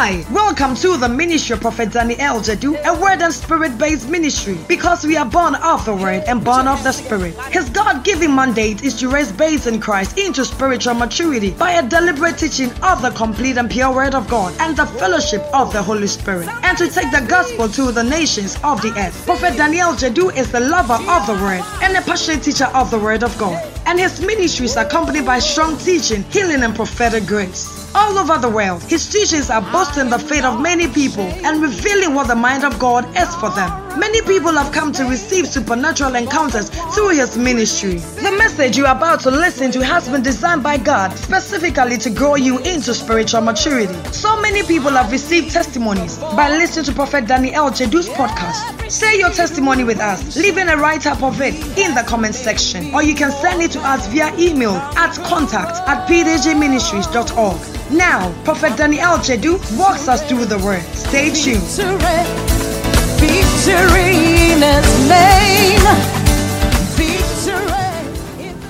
Hi, welcome to the ministry of Prophet Daniel Jedu, a word and spirit based ministry. Because we are born of the word and born of the spirit. His God given mandate is to raise babes in Christ into spiritual maturity by a deliberate teaching of the complete and pure word of God and the fellowship of the Holy Spirit, and to take the gospel to the nations of the earth. Prophet Daniel Jedu is the lover of the word and a passionate teacher of the word of God, and his ministries accompanied by strong teaching, healing, and prophetic grace. All over the world, his teachings are boosting the faith of many people and revealing what the mind of God is for them. Many people have come to receive supernatural encounters through his ministry. The message you are about to listen to has been designed by God specifically to grow you into spiritual maturity. So many people have received testimonies by listening to Prophet Daniel Jedu's podcast. Share your testimony with us, leaving a write up of it in the comment section, or you can send it to us via email at contact at pdgministries.org. Now, Prophet Daniel Jedu walks us through the word. Stay tuned.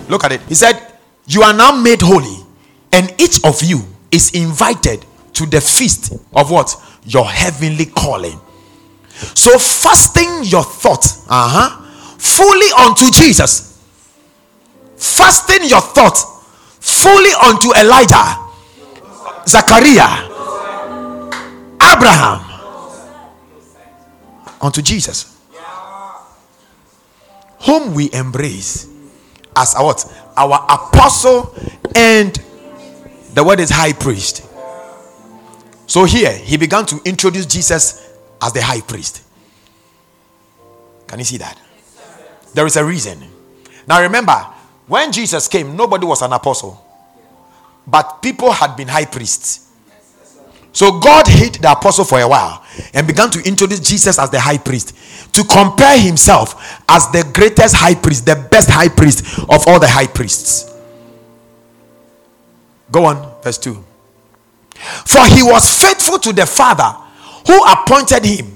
Look at it. He said, You are now made holy, and each of you is invited to the feast of what? Your heavenly calling. So, fasting your thoughts, uh huh, fully unto Jesus, fasting your thoughts fully unto Elijah, Zachariah, Abraham, unto Jesus, whom we embrace as our what? Our apostle and the word is high priest. So here he began to introduce Jesus as the high priest. Can you see that? There is a reason. Now remember, when Jesus came, nobody was an apostle, but people had been high priests. So God hid the apostle for a while and began to introduce Jesus as the high priest to compare himself as the greatest high priest, the best high priest of all the high priests. Go on, verse 2. For he was faithful to the Father who appointed him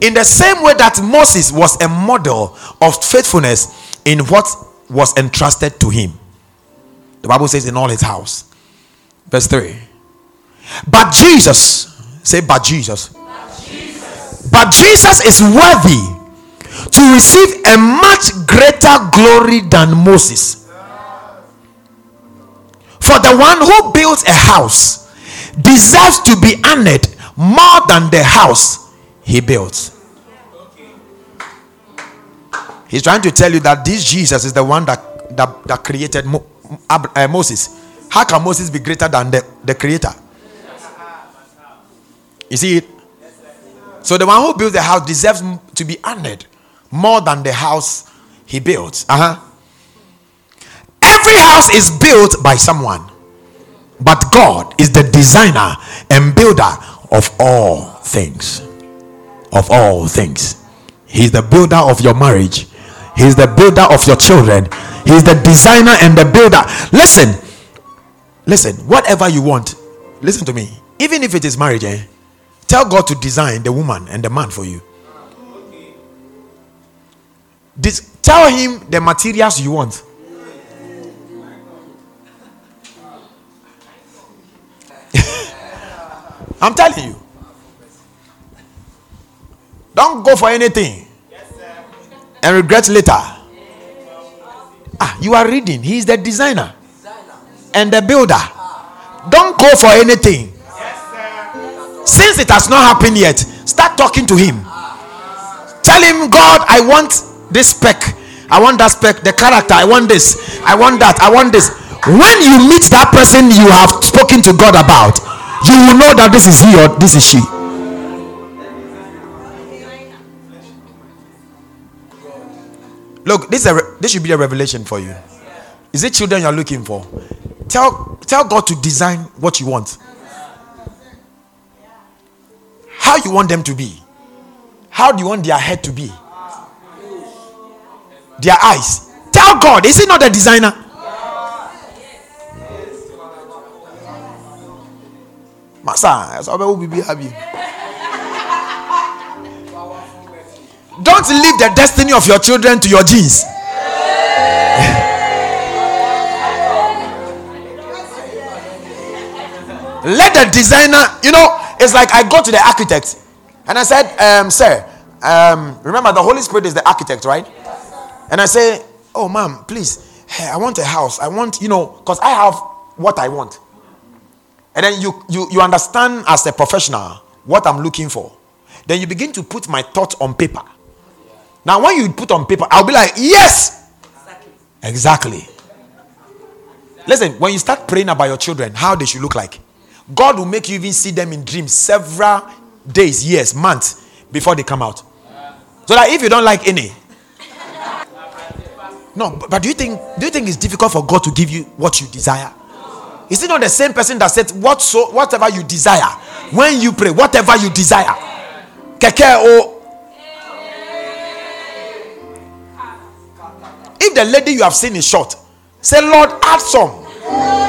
in the same way that Moses was a model of faithfulness in what was entrusted to him. The Bible says in all his house. Verse 3. But Jesus, say, but Jesus. But Jesus is worthy to receive a much greater glory than Moses. For the one who builds a house deserves to be honored more than the house he built. He's trying to tell you that this Jesus is the one that, that, that created Mo, uh, Moses. How can Moses be greater than the, the creator? You see it? So the one who built the house deserves to be honored more than the house he built. Uh huh. Every house is built by someone, but God is the designer and builder of all things. Of all things. He's the builder of your marriage. He's the builder of your children. He's the designer and the builder. Listen, listen, whatever you want, listen to me. Even if it is marriage, eh? Tell God to design the woman and the man for you. This, tell him the materials you want. I'm telling you. Don't go for anything and regret later. Ah, you are reading. He is the designer and the builder. Don't go for anything. Since it has not happened yet, start talking to him. Tell him, God, I want this spec. I want that spec, the character. I want this. I want that. I want this. When you meet that person you have spoken to God about, you will know that this is he or this is she. Look, this is a this should be a revelation for you. Is it children you're looking for? Tell tell God to design what you want. How you want them to be? How do you want their head to be? Their eyes. Tell God, is he not the designer? Don't leave the destiny of your children to your genes. Let the designer, you know, It's like I go to the architect and I said, um, Sir, um, remember the Holy Spirit is the architect, right? And I say, Oh, ma'am, please, hey, I want a house. I want, you know, because I have what I want. And then you, you, you understand as a professional what I'm looking for. Then you begin to put my thoughts on paper. Now, when you put on paper, I'll be like, Yes, exactly. Listen, when you start praying about your children, how they should look like, God will make you even see them in dreams several days, years, months before they come out. So that if you don't like any, no, but do you think do you think it's difficult for God to give you what you desire? Is it not the same person that said what so whatever you desire when you pray, whatever you desire? Keke o. If the lady you have seen is short, say Lord, add some.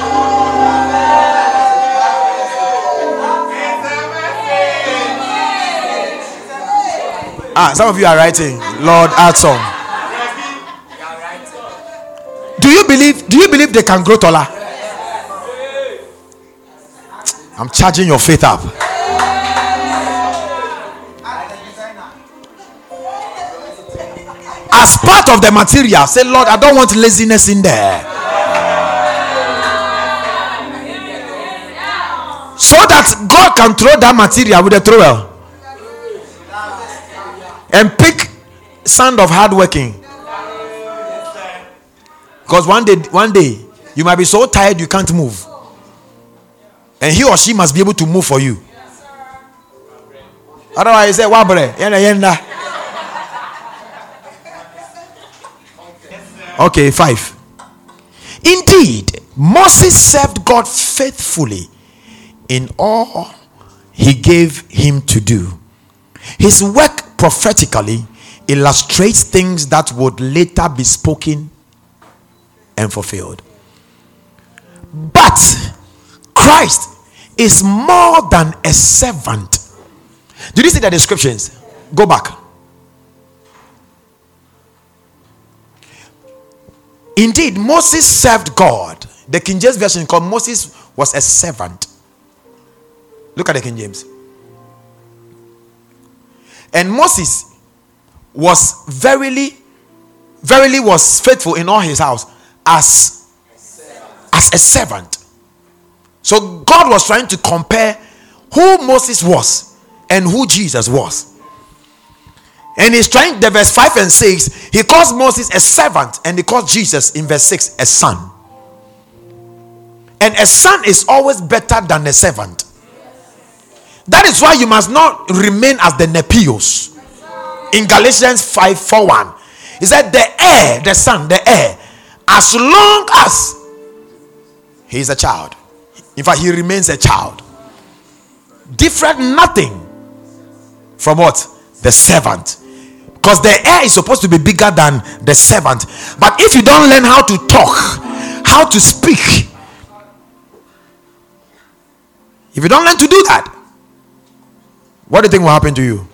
Ah, some of you are writing, Lord, add some. Do you believe? Do you believe they can grow taller? I'm charging your faith up. As part of the material, say, Lord, I don't want laziness in there. So that God can throw that material with a trowel and pick sand of hard working. Because one day, one day, you might be so tired you can't move. And he or she must be able to move for you. Otherwise, eh, you say, Wabre, yenda. Okay, five. Indeed, Moses served God faithfully in all he gave him to do. His work prophetically illustrates things that would later be spoken and fulfilled. But Christ is more than a servant. Did you see the descriptions? Go back. Indeed, Moses served God. The King James Version called Moses was a servant. Look at the King James. And Moses was verily, verily was faithful in all his house as, as a servant. So God was trying to compare who Moses was and who Jesus was. And he's trying the verse 5 and 6, he calls Moses a servant, and he calls Jesus in verse 6 a son. And a son is always better than a servant. That is why you must not remain as the Nepios. In Galatians 5 4 1, he said, The heir, the son, the heir, as long as he is a child, in fact, he remains a child, different nothing from what? The servant. Because the heir is supposed to be bigger than the servant. But if you don't learn how to talk, how to speak, if you don't learn to do that, what do you think will happen to you?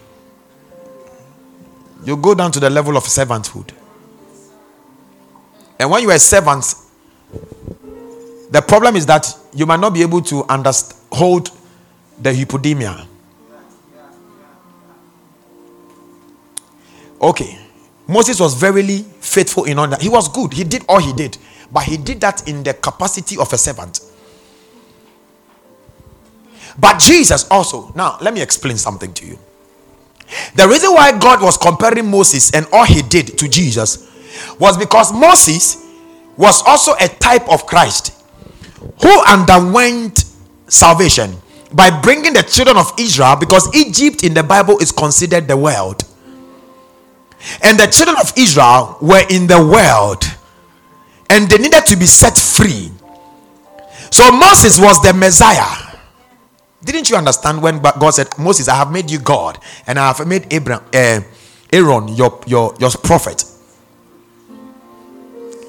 You go down to the level of servanthood. And when you are servant, the problem is that you might not be able to understand, hold the hypodemia. Okay. Moses was verily faithful in all that. He was good. He did all he did. But he did that in the capacity of a servant. But Jesus also, now let me explain something to you. The reason why God was comparing Moses and all he did to Jesus was because Moses was also a type of Christ who underwent salvation by bringing the children of Israel because Egypt in the Bible is considered the world. And the children of Israel were in the world and they needed to be set free. So Moses was the Messiah. Didn't you understand when God said, Moses, I have made you God and I have made Abraham, uh, Aaron your, your, your prophet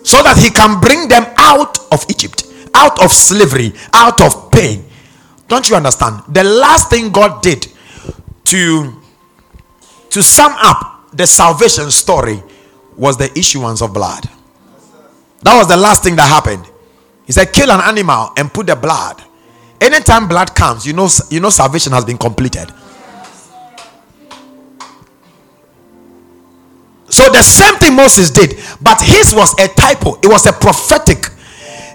so that he can bring them out of Egypt, out of slavery, out of pain. Don't you understand? The last thing God did to to sum up the salvation story was the issuance of blood. That was the last thing that happened. He said, Kill an animal and put the blood Anytime blood comes, you know, you know salvation has been completed. So the same thing Moses did, but his was a typo. It was a prophetic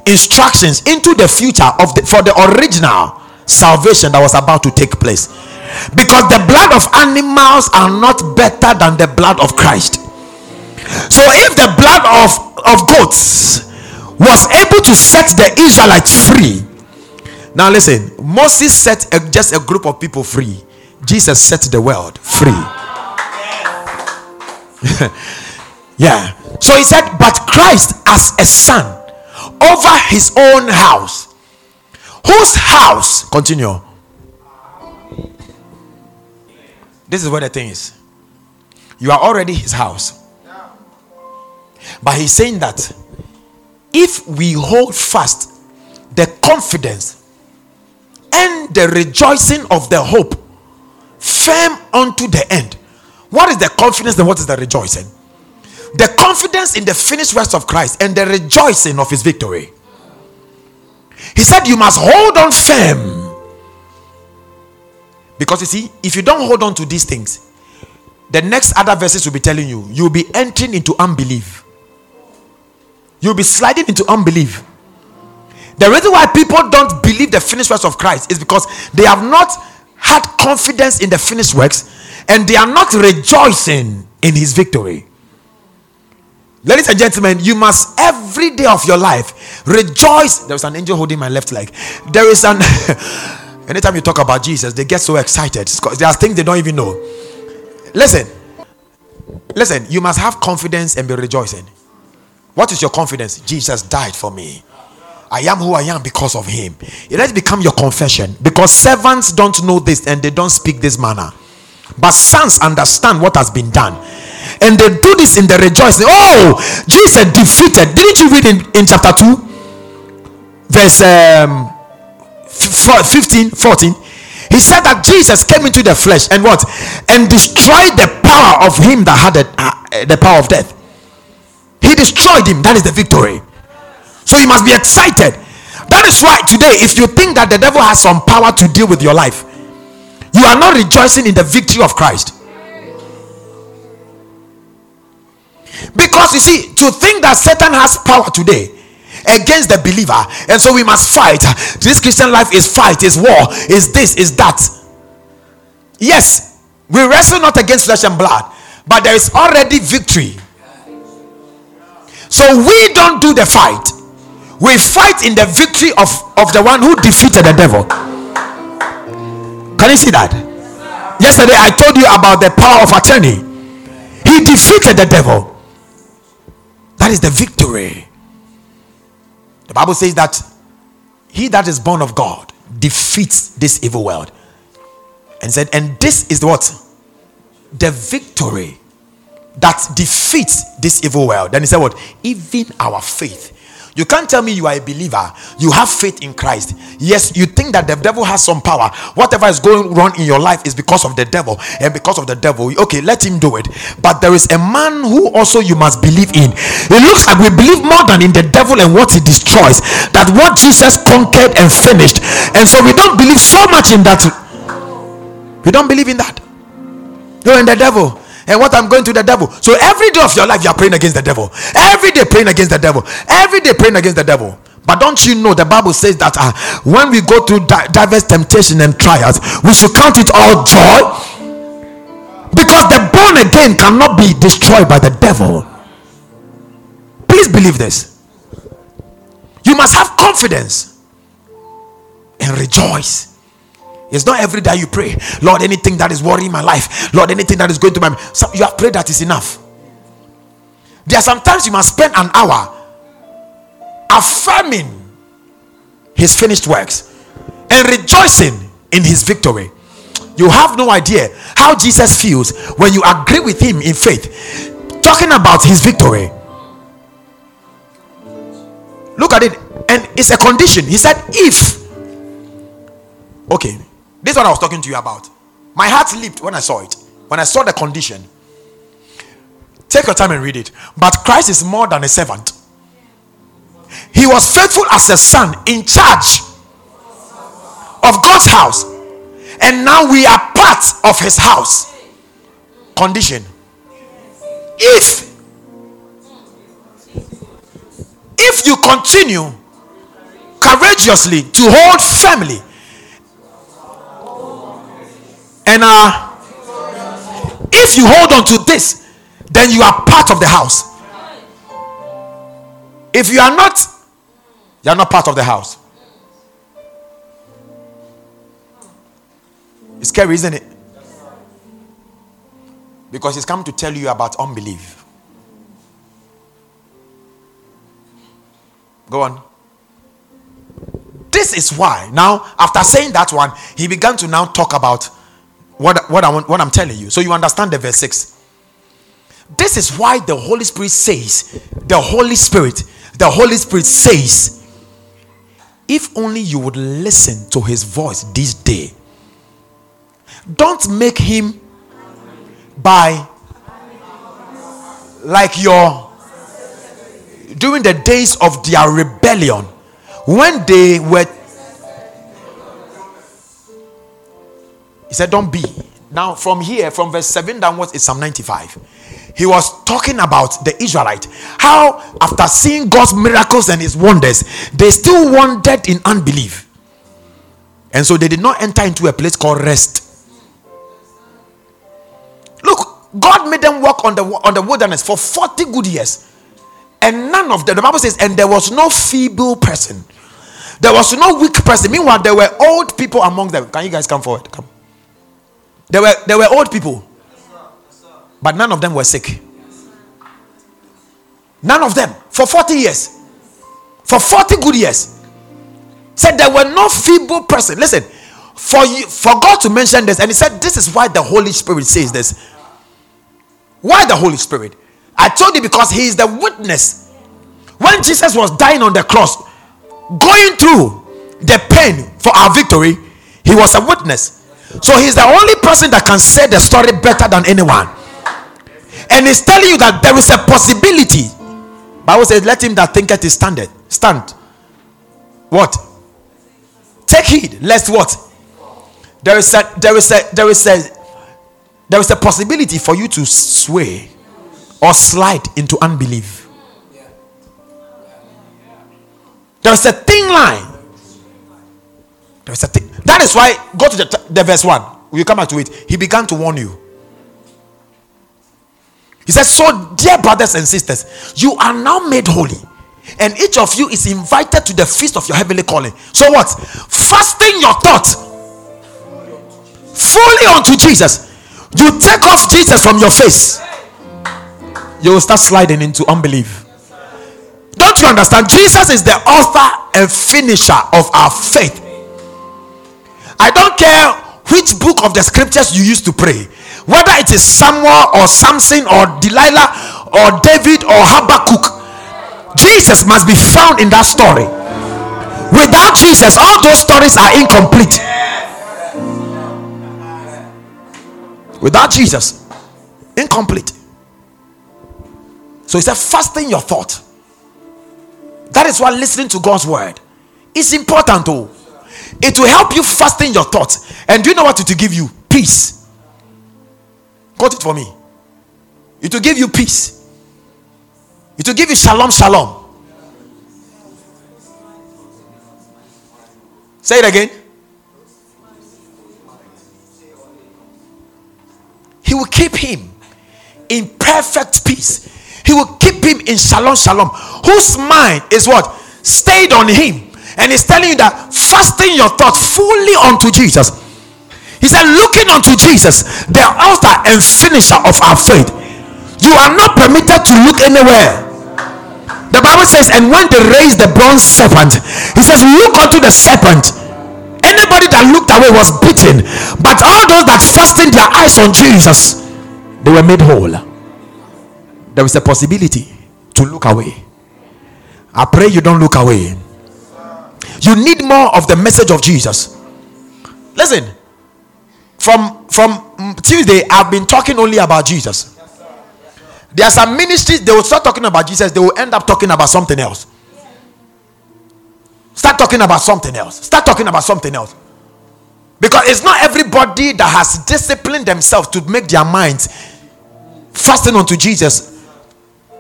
instructions into the future of the, for the original salvation that was about to take place. Because the blood of animals are not better than the blood of Christ. So if the blood of, of goats was able to set the Israelites free, now listen, Moses set a, just a group of people free. Jesus set the world free. yeah. So he said, but Christ as a son over his own house. Whose house? Continue. This is what the thing is. You are already his house. But he's saying that if we hold fast the confidence and the rejoicing of the hope firm unto the end. What is the confidence and what is the rejoicing? The confidence in the finished works of Christ and the rejoicing of his victory. He said, You must hold on firm. Because you see, if you don't hold on to these things, the next other verses will be telling you, you'll be entering into unbelief. You'll be sliding into unbelief. The reason why people don't believe the finished works of Christ is because they have not had confidence in the finished works and they are not rejoicing in his victory. Ladies and gentlemen, you must every day of your life rejoice. There's an angel holding my left leg. There is an anytime you talk about Jesus, they get so excited. Because there are things they don't even know. Listen, listen, you must have confidence and be rejoicing. What is your confidence? Jesus died for me. I am who I am because of him. It has become your confession because servants don't know this and they don't speak this manner. But sons understand what has been done. And they do this in the rejoicing. Oh, Jesus defeated. Didn't you read in, in chapter 2? Verse um, 15, 14. He said that Jesus came into the flesh and what? And destroyed the power of him that had the, uh, the power of death. He destroyed him. That is the victory. So you must be excited. That is why today, if you think that the devil has some power to deal with your life, you are not rejoicing in the victory of Christ. Because you see, to think that Satan has power today against the believer, and so we must fight. This Christian life is fight, is war, is this, is that. Yes, we wrestle not against flesh and blood, but there is already victory. So we don't do the fight. We fight in the victory of, of the one who defeated the devil. Can you see that? Yesterday I told you about the power of attorney. He defeated the devil. That is the victory. The Bible says that he that is born of God defeats this evil world. And said, and this is what? The victory that defeats this evil world. Then he said, What? Even our faith. You can't tell me you are a believer, you have faith in Christ. Yes, you think that the devil has some power. Whatever is going wrong in your life is because of the devil, and because of the devil, okay, let him do it. But there is a man who also you must believe in. It looks like we believe more than in the devil and what he destroys, that what Jesus conquered and finished. And so we don't believe so much in that. We don't believe in that. You're in the devil and what I'm going to the devil. So every day of your life, you are praying against the devil. Every day praying against the devil. Every day praying against the devil. But don't you know the Bible says that uh, when we go through di- diverse temptation and trials, we should count it all joy because the born again cannot be destroyed by the devil. Please believe this. You must have confidence and rejoice it's not every day you pray, Lord, anything that is worrying my life, Lord, anything that is going to my so you have prayed that is enough. There are sometimes you must spend an hour affirming his finished works and rejoicing in his victory. You have no idea how Jesus feels when you agree with him in faith, talking about his victory. Look at it, and it's a condition. He said, If okay, this is what I was talking to you about. My heart leaped when I saw it. When I saw the condition. Take your time and read it. But Christ is more than a servant. He was faithful as a son in charge. of God's house, and now we are part of His house. Condition if if you continue courageously to hold firmly and uh if you hold on to this then you are part of the house. If you are not you are not part of the house. It's scary isn't it? Because he's come to tell you about unbelief. Go on. This is why now after saying that one he began to now talk about what, what, I what i'm telling you. So you understand the verse 6 this is why the holy spirit says the holy spirit the holy spirit says if only you would listen to his voice this day don't make him by like your during the days of their rebellion when they were he said don't be. Now from here from verse 7 downwards it's psalm 95 he was talking about the israelite how after seeing god's miracles and his wonders they still wandered in unbelief. And so they did not enter into a place called rest. Look god made them walk on the on the wilderness for 40 good years. And none of them the bible says and there was no feeble person. There was no weak person. Meanwhile there were old people among them. Can you guys come forward? Come there were there were old people. But none of them were sick. None of them. For 40 years. For 40 good years. Said there were no feeble person. Listen for you for god to mention this and he said this is why the holy spirit says this. Why the holy spirit? I told you because he is the witness. When Jesus was dying on the cross, going through the pain for our victory, he was a witness. So he's the only person that can say the story better than anyone. And he's telling you that there is a possibility. Bible says, "Let him that thinketh is standeth stand." What? Take heed, lest what? There is a there is a there is a there is a possibility for you to sway or slide into unbelief. There's a thin line. There's a thing. That is why, go to the, the verse 1. We come back to it. He began to warn you. He says, So, dear brothers and sisters, you are now made holy, and each of you is invited to the feast of your heavenly calling. So, what? Fasting your thoughts fully unto Jesus. You take off Jesus from your face you will start sliding into unbelief. Don't you understand? Jesus is the author and finisher of our faith. I don't care which book of the scriptures you used to pray, whether it is Samuel or Samson or Delilah or David or Habakkuk. Jesus must be found in that story. Without Jesus, all those stories are incomplete. Without Jesus, incomplete. So he said, fasten your thought. That is why listening to God's word is important. Oh, it will help you fasten your thoughts. And do you know what it will give you? Peace. Quote it for me. It will give you peace. It will give you shalom, shalom. Say it again. He will keep him in perfect peace he will keep him in shalom, shalom. Whose mind is what? Stayed on him. And he's telling you that fasting your thoughts fully onto Jesus. He said, looking unto Jesus, the author and finisher of our faith. You are not permitted to look anywhere. The Bible says, and when they raised the bronze serpent, he says, Look unto the serpent. Anybody that looked away was beaten, but all those that fastened their eyes on Jesus, they were made whole there is a possibility to look away. I pray you don't look away. You need more of the message of Jesus. Listen, from from Tuesday, I've been talking only about Jesus. There are some ministries they will start talking about Jesus, they will end up talking about something else. Start talking about something else. Start talking about something else. Because it's not everybody that has disciplined themselves to make their minds fasten onto Jesus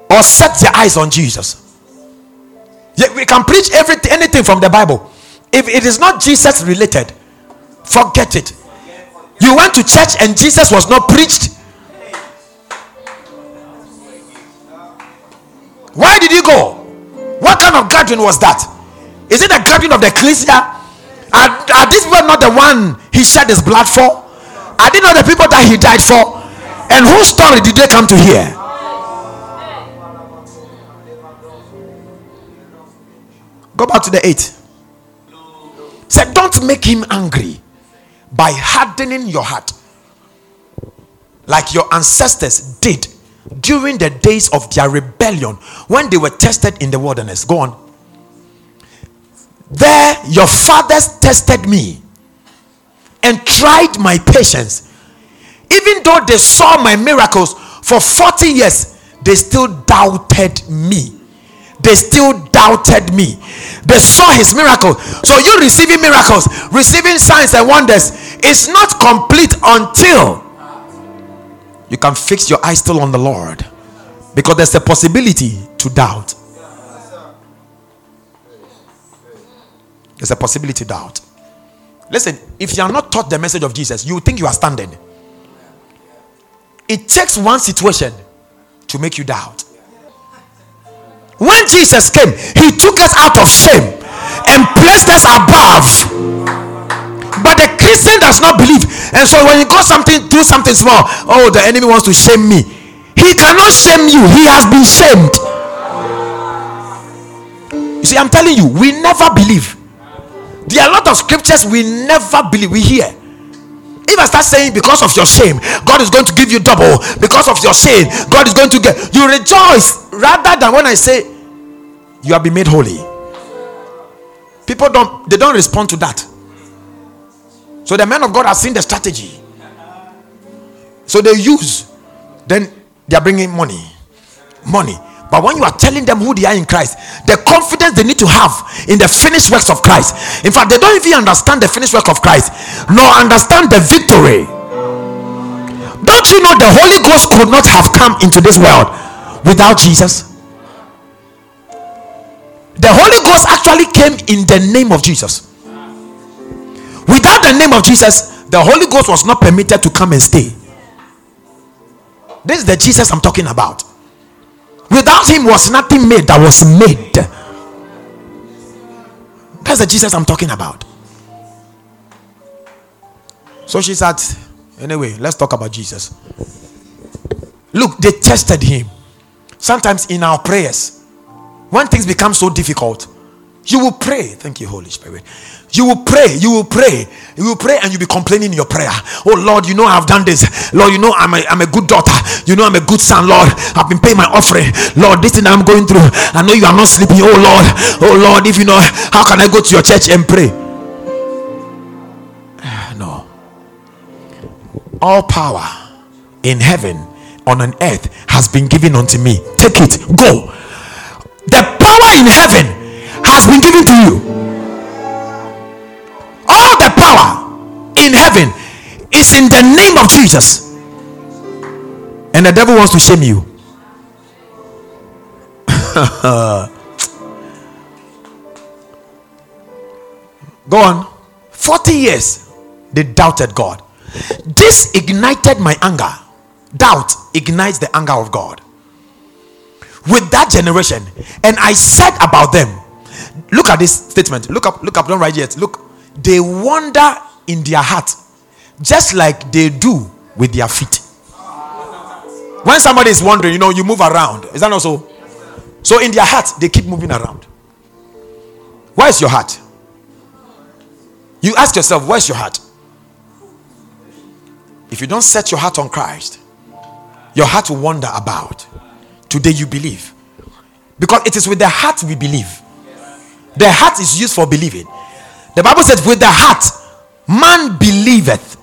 or set their eyes on Jesus. We can preach everything, anything from the Bible. If it is not Jesus related, forget it. You went to church and Jesus was not preached. Why did you go? What kind of gathering was that? Is it a gathering of the ecclesia? Are, are these people not the one he shed his blood for? Are they not the people that he died for? And whose story did they come to hear? Go back to the eight. Say, don't make him angry by hardening your heart like your ancestors did during the days of their rebellion when they were tested in the wilderness. Go on. There, your fathers tested me and tried my patience. Even though they saw my miracles for 40 years, they still doubted me. They still doubted me. They saw his miracle. So, you receiving miracles, receiving signs and wonders is not complete until you can fix your eyes still on the Lord. Because there's a possibility to doubt. There's a possibility to doubt. Listen, if you are not taught the message of Jesus, you think you are standing. It takes one situation to make you doubt. When Jesus came, he took us out of shame and placed us above. But the Christian does not believe. And so when you go something, do something small, oh, the enemy wants to shame me. He cannot shame you. He has been shamed. You see, I'm telling you, we never believe. There are a lot of scriptures we never believe. We hear. If I start saying because of your shame, God is going to give you double. Because of your shame, God is going to get you rejoice rather than when I say you have been made holy. People don't they don't respond to that. So the men of God have seen the strategy. So they use, then they are bringing money. Money. But when you are telling them who they are in Christ, the confidence they need to have in the finished works of Christ. In fact, they don't even understand the finished work of Christ, nor understand the victory. Don't you know the Holy Ghost could not have come into this world without Jesus? The Holy Ghost actually came in the name of Jesus. Without the name of Jesus, the Holy Ghost was not permitted to come and stay. This is the Jesus I'm talking about. Without him was nothing made that was made. That's the Jesus I'm talking about. So she said, anyway, let's talk about Jesus. Look, they tested him. Sometimes in our prayers, when things become so difficult, you will pray. Thank you, Holy Spirit. You will pray, you will pray, you will pray, and you'll be complaining in your prayer. Oh Lord, you know I've done this. Lord, you know I'm a, I'm a good daughter. You know I'm a good son, Lord. I've been paying my offering. Lord, this thing I'm going through. I know you are not sleeping. Oh Lord, oh Lord, if you know, how can I go to your church and pray? No. All power in heaven on an earth has been given unto me. Take it, go. The power in heaven has been given to you all the power in heaven is in the name of Jesus. And the devil wants to shame you. Go on. 40 years they doubted God. This ignited my anger. Doubt ignites the anger of God. With that generation, and I said about them, look at this statement. Look up, look up, don't write yet. Look, they wonder in their heart just like they do with their feet. When somebody is wondering, you know, you move around. Is that not so? So in their heart, they keep moving around. Where is your heart? You ask yourself, where's your heart? If you don't set your heart on Christ, your heart will wander about. Today you believe. Because it is with the heart we believe. The heart is used for believing. The Bible says, with the heart man believeth,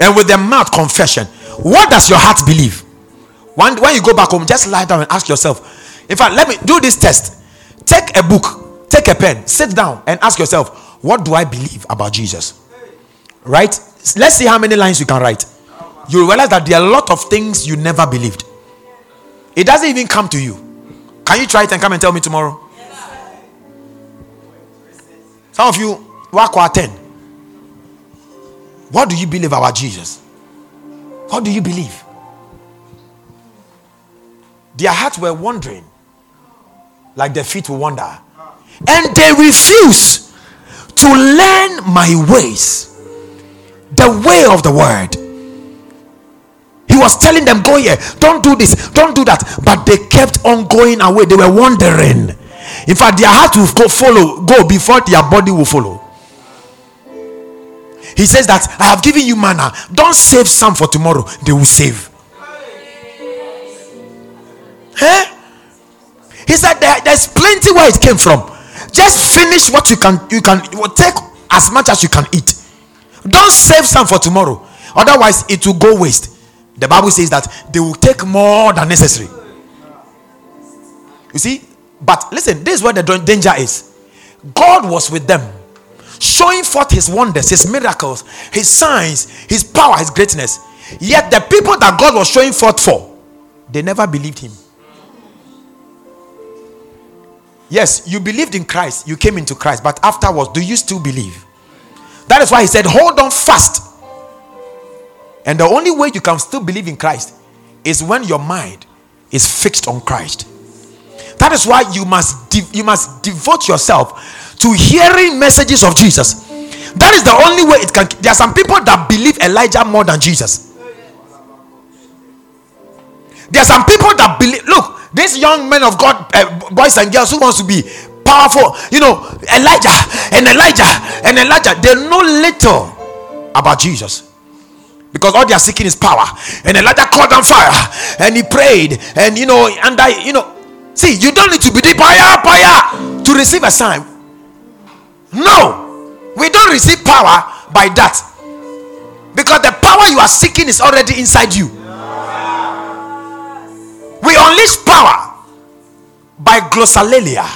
and with the mouth confession. What does your heart believe? When, when you go back home, just lie down and ask yourself. In fact, let me do this test. Take a book, take a pen, sit down and ask yourself, what do I believe about Jesus? Right? Let's see how many lines you can write. You realize that there are a lot of things you never believed. It doesn't even come to you. Can you try it and come and tell me tomorrow? Some of you, work 10. What do you believe about Jesus? What do you believe? Their hearts were wandering, like their feet will wander. And they refuse to learn my ways, the way of the word. He was telling them, Go here, don't do this, don't do that. But they kept on going away. They were wandering. In fact, their heart will go follow, go before their body will follow. He says that I have given you manna. Don't save some for tomorrow. They will save. Huh? He said there, there's plenty where it came from. Just finish what you can. You can take as much as you can eat. Don't save some for tomorrow. Otherwise, it will go waste. The Bible says that they will take more than necessary. You see, but listen, this is where the danger is. God was with them, showing forth his wonders, his miracles, his signs, his power, his greatness. Yet the people that God was showing forth for, they never believed him. Yes, you believed in Christ, you came into Christ, but afterwards, do you still believe? That is why he said, Hold on fast. And the only way you can still believe in Christ is when your mind is fixed on Christ. That is why you must de- you must devote yourself to hearing messages of Jesus. That is the only way it can. There are some people that believe Elijah more than Jesus. There are some people that believe. Look, these young men of God, uh, boys and girls who wants to be powerful, you know, Elijah and Elijah and Elijah, they know little about Jesus because all they are seeking is power. And Elijah called on fire and he prayed, and you know, and I, you know, See, you don't need to be the fire, fire to receive a sign. No, we don't receive power by that because the power you are seeking is already inside you. We unleash power by glossolalia.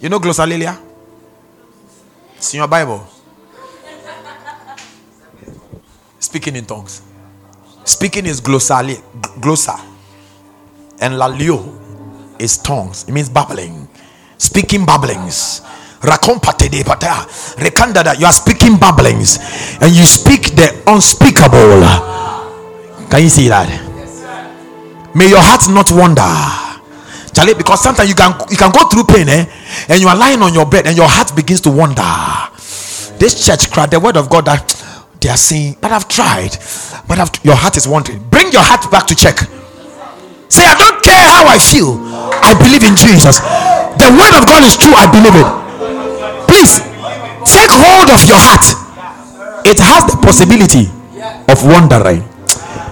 You know glossolalia? It's in your Bible. Speaking in tongues. Speaking is glossali, glossa. And lalio is tongues. It means babbling. Speaking babblings. Rekanda you are speaking babblings and you speak the unspeakable. Can you see that? May your heart not wander. Charlie, because sometimes you can you can go through pain, eh? And you are lying on your bed and your heart begins to wander. This church crowd, the word of God that they are saying, But I've tried. But I've, your heart is wandering. Bring your heart back to check. Say, I don't care how I feel. I believe in Jesus. The word of God is true. I believe it. Please take hold of your heart. It has the possibility of wandering.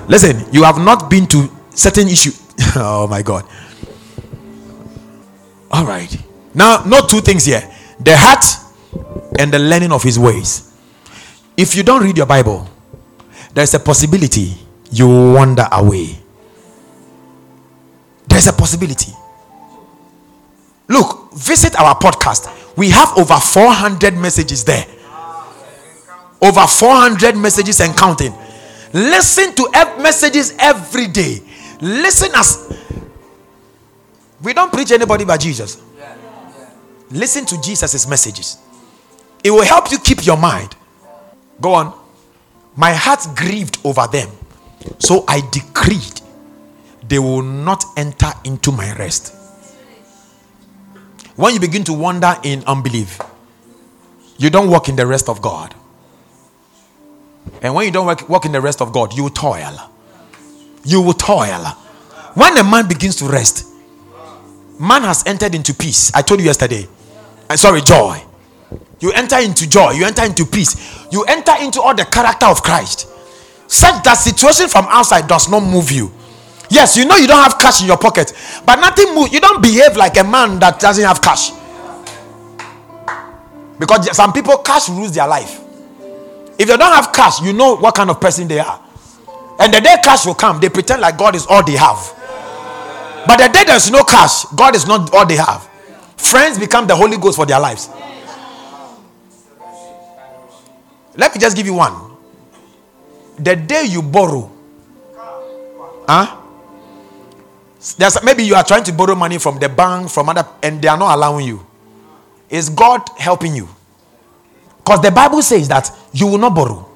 Listen, you have not been to certain issue. oh my God. All right. Now, not two things here the heart and the learning of his ways. If you don't read your Bible, there's a possibility you wander away. There's a possibility. Look, visit our podcast. We have over 400 messages there. Over 400 messages and counting. Listen to messages every day. Listen as we don't preach anybody but Jesus. Listen to Jesus' messages. It will help you keep your mind Go on. My heart grieved over them. So I decreed they will not enter into my rest. When you begin to wander in unbelief, you don't walk in the rest of God. And when you don't walk, in the rest of God, you will toil. You will toil. When a man begins to rest, man has entered into peace. I told you yesterday. I sorry, joy. You enter into joy, you enter into peace, you enter into all the character of Christ. Such that situation from outside does not move you. Yes, you know you don't have cash in your pocket, but nothing move. You don't behave like a man that doesn't have cash. Because some people cash rules their life. If they don't have cash, you know what kind of person they are. And the day cash will come, they pretend like God is all they have. But the day there's no cash, God is not all they have. Friends become the Holy Ghost for their lives. Let me just give you one. The day you borrow, huh? There's, maybe you are trying to borrow money from the bank, from other, and they are not allowing you. Is God helping you? Because the Bible says that you will not borrow.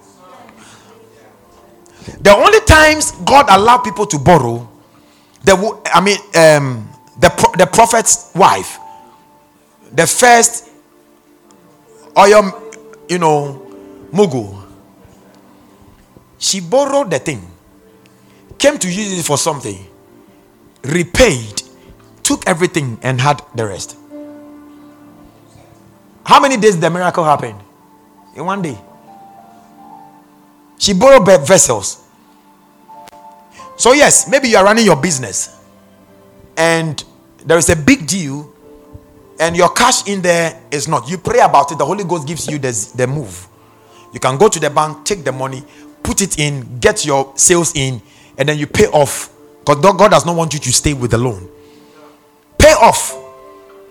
The only times God allowed people to borrow, the I mean, um, the the prophet's wife, the first oil, you know, mugu. She borrowed the thing, came to use it for something, repaid, took everything, and had the rest. How many days the miracle happened? In one day. She borrowed vessels. So, yes, maybe you are running your business and there is a big deal and your cash in there is not. You pray about it, the Holy Ghost gives you the, the move. You can go to the bank, take the money, put it in, get your sales in, and then you pay off. Because God does not want you to stay with the loan. Pay off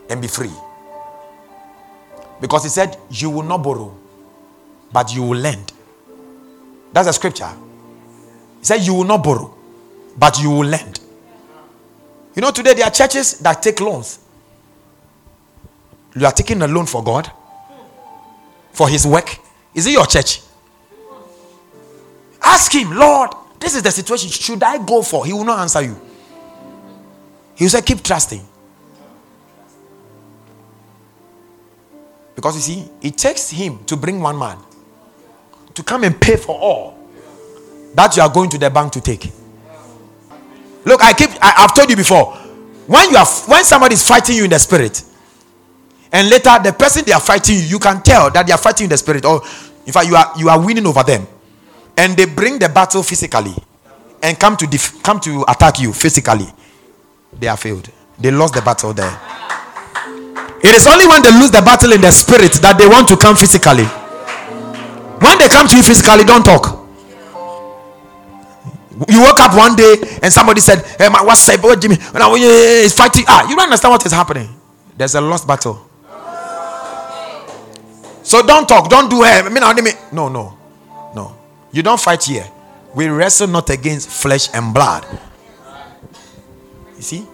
and be free. Because He said, You will not borrow, but you will lend. That's a scripture. He said, You will not borrow, but you will lend. You know, today there are churches that take loans. You are taking a loan for God, for His work. Is it your church? Ask Him, Lord, this is the situation. Should I go for? He will not answer you. He will say, Keep trusting. Because you see, it takes Him to bring one man to come and pay for all that you are going to the bank to take. Look, I keep I, have told you before. When you are when somebody is fighting you in the spirit, and later the person they are fighting you, you can tell that they are fighting in the spirit, or in fact you are you are winning over them, and they bring the battle physically, and come to def- come to attack you physically. They are failed. They lost the battle there. It is only when they lose the battle in the spirit that they want to come physically. When they come to you physically, don't talk. You woke up one day and somebody said, Hey, my what's up, Jimmy? Now It's fighting. Ah, you don't understand what is happening. There's a lost battle. So don't talk, don't do hey, no, no, no. You don't fight here. We wrestle not against flesh and blood. You see?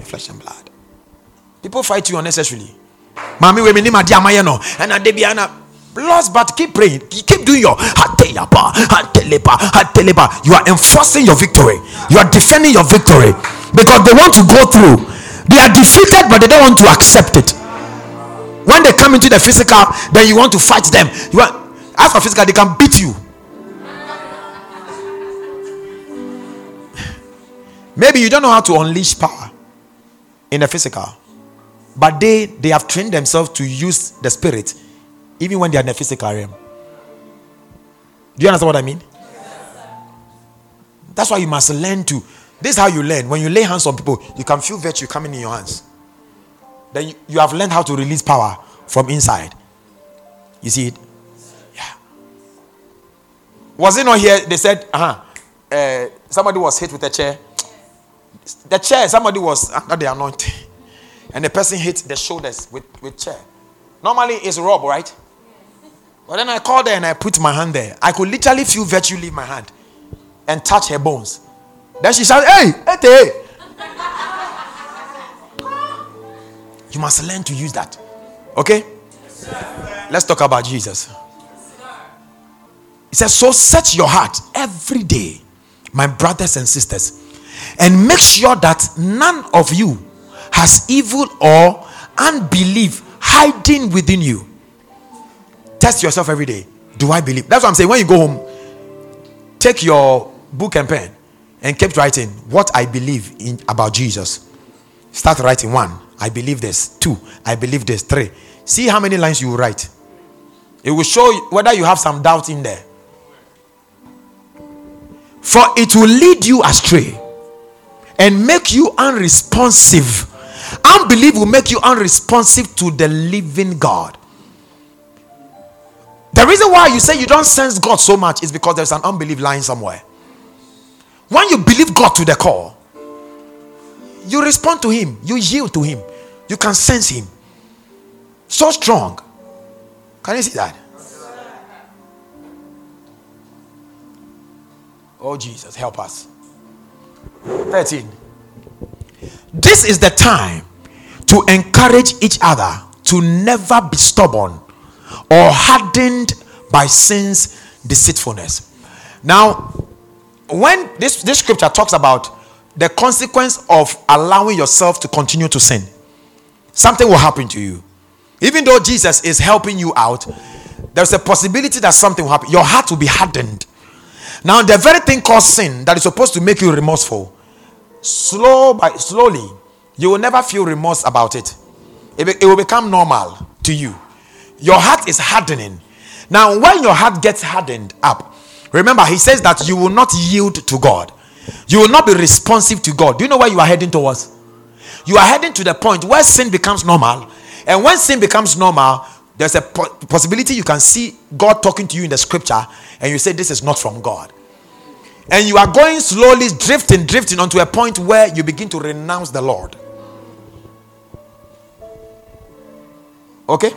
Flesh and blood. People fight you unnecessarily. Mami, we minima diamayano. And a debiana. Lost, but keep praying. Keep doing your. You are enforcing your victory. You are defending your victory because they want to go through. They are defeated, but they don't want to accept it. When they come into the physical, then you want to fight them. You want, as for physical, they can beat you. Maybe you don't know how to unleash power in the physical, but they they have trained themselves to use the spirit even when they are in the physical realm. Do you understand what I mean? That's why you must learn to. This is how you learn. When you lay hands on people, you can feel virtue coming in your hands. Then you, you have learned how to release power from inside. You see it? Yeah. Was it not here? They said, uh-huh, uh, somebody was hit with a chair. The chair, somebody was under the anointing. And the person hit the shoulders with, with chair. Normally it's rub, right? But then I called her and I put my hand there. I could literally feel virtue leave my hand and touch her bones. Then she said, Hey, hey, You must learn to use that. Okay? Let's talk about Jesus. He says, So set your heart every day, my brothers and sisters, and make sure that none of you has evil or unbelief hiding within you. Test yourself every day. Do I believe? That's what I'm saying. When you go home, take your book and pen and keep writing what I believe in about Jesus. Start writing one. I believe this. Two. I believe this. Three. See how many lines you write. It will show whether you have some doubt in there. For it will lead you astray and make you unresponsive. Unbelief will make you unresponsive to the living God. The reason why you say you don't sense God so much is because there's an unbelief lying somewhere. When you believe God to the core, you respond to Him, you yield to Him, you can sense Him. So strong. Can you see that? Oh, Jesus, help us. 13. This is the time to encourage each other to never be stubborn or hardened by sin's deceitfulness. Now, when this, this scripture talks about the consequence of allowing yourself to continue to sin, something will happen to you. Even though Jesus is helping you out, there's a possibility that something will happen. Your heart will be hardened. Now, the very thing called sin that is supposed to make you remorseful, slow by slowly, you will never feel remorse about it. It, it will become normal to you. Your heart is hardening. Now, when your heart gets hardened up, remember, he says that you will not yield to God. You will not be responsive to God. Do you know where you are heading towards? You are heading to the point where sin becomes normal. And when sin becomes normal, there's a po- possibility you can see God talking to you in the scripture and you say, This is not from God. And you are going slowly, drifting, drifting onto a point where you begin to renounce the Lord. Okay?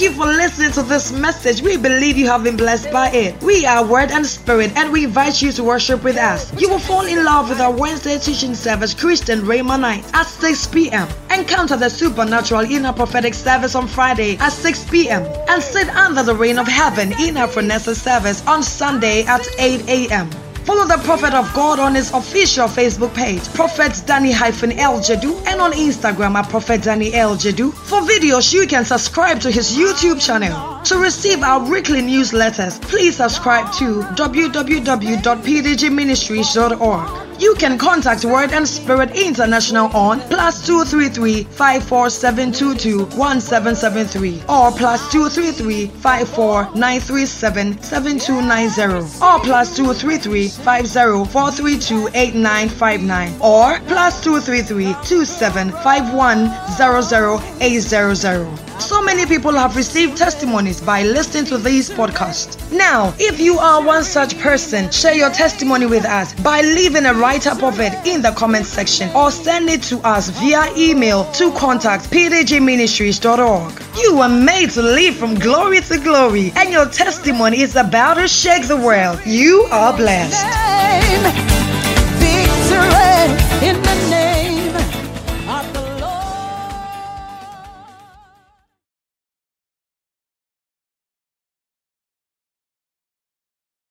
Thank you for listening to this message. We believe you have been blessed by it. We are Word and Spirit, and we invite you to worship with us. You will fall in love with our Wednesday teaching service, Christian Rhema Night, at 6 p.m. Encounter the supernatural inner prophetic service on Friday at 6 p.m. And sit under the rain of heaven in our Phronesa service on Sunday at 8 a.m. Follow the Prophet of God on his official Facebook page, Prophet Danny El Jadu, and on Instagram at Prophet Danny El Jadu. For videos, you can subscribe to his YouTube channel. To receive our weekly newsletters, please subscribe to www.pdgministries.org. You can contact Word and Spirit International on plus 233 54722 1773 or plus 233 54937 7290 or plus 233 50432 8959 or plus 233 2751 00800. So many people have received testimonies by listening to these podcasts. Now, if you are one such person, share your testimony with us by leaving a write up of it in the comment section or send it to us via email to contact pdgministries.org. You were made to live from glory to glory, and your testimony is about to shake the world. You are blessed.